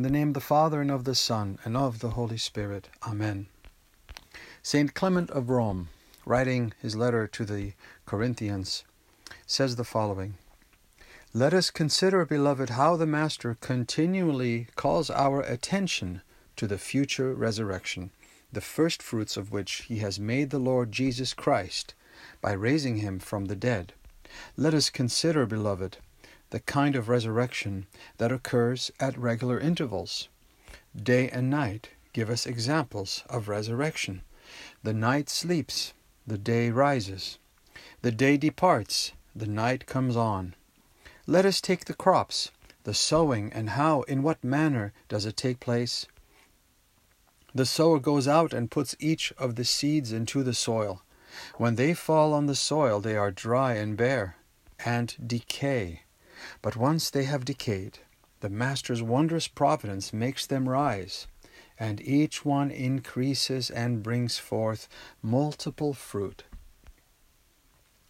In the name of the Father, and of the Son, and of the Holy Spirit. Amen. Saint Clement of Rome, writing his letter to the Corinthians, says the following Let us consider, beloved, how the Master continually calls our attention to the future resurrection, the first fruits of which he has made the Lord Jesus Christ by raising him from the dead. Let us consider, beloved, the kind of resurrection that occurs at regular intervals. Day and night give us examples of resurrection. The night sleeps, the day rises. The day departs, the night comes on. Let us take the crops, the sowing, and how, in what manner does it take place? The sower goes out and puts each of the seeds into the soil. When they fall on the soil, they are dry and bare, and decay. But once they have decayed, the Master's wondrous providence makes them rise, and each one increases and brings forth multiple fruit.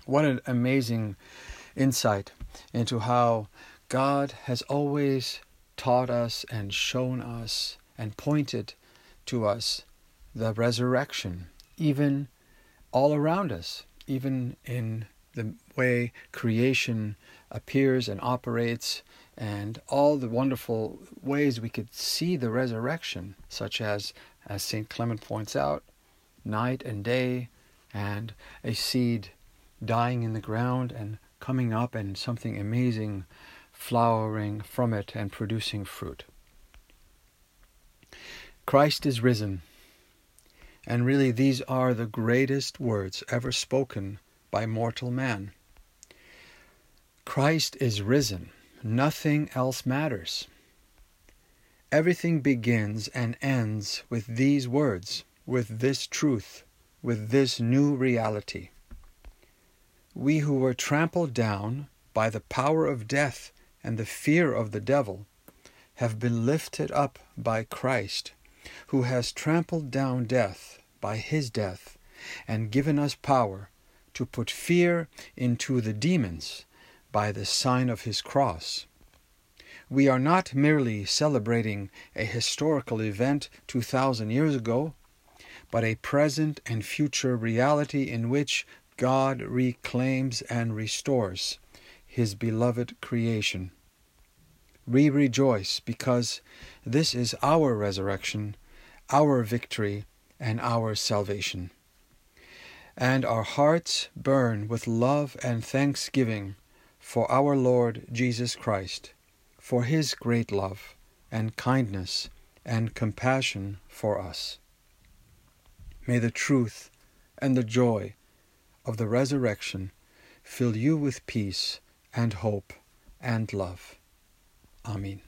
What an amazing insight into how God has always taught us and shown us and pointed to us the resurrection, even all around us, even in the way creation appears and operates, and all the wonderful ways we could see the resurrection, such as, as St. Clement points out, night and day, and a seed dying in the ground and coming up, and something amazing flowering from it and producing fruit. Christ is risen. And really, these are the greatest words ever spoken by mortal man. Christ is risen. Nothing else matters. Everything begins and ends with these words, with this truth, with this new reality. We who were trampled down by the power of death and the fear of the devil have been lifted up by Christ, who has trampled down death by his death and given us power to put fear into the demons by the sign of his cross. We are not merely celebrating a historical event 2,000 years ago, but a present and future reality in which God reclaims and restores his beloved creation. We rejoice because this is our resurrection, our victory, and our salvation. And our hearts burn with love and thanksgiving for our Lord Jesus Christ, for his great love and kindness and compassion for us. May the truth and the joy of the resurrection fill you with peace and hope and love. Amen.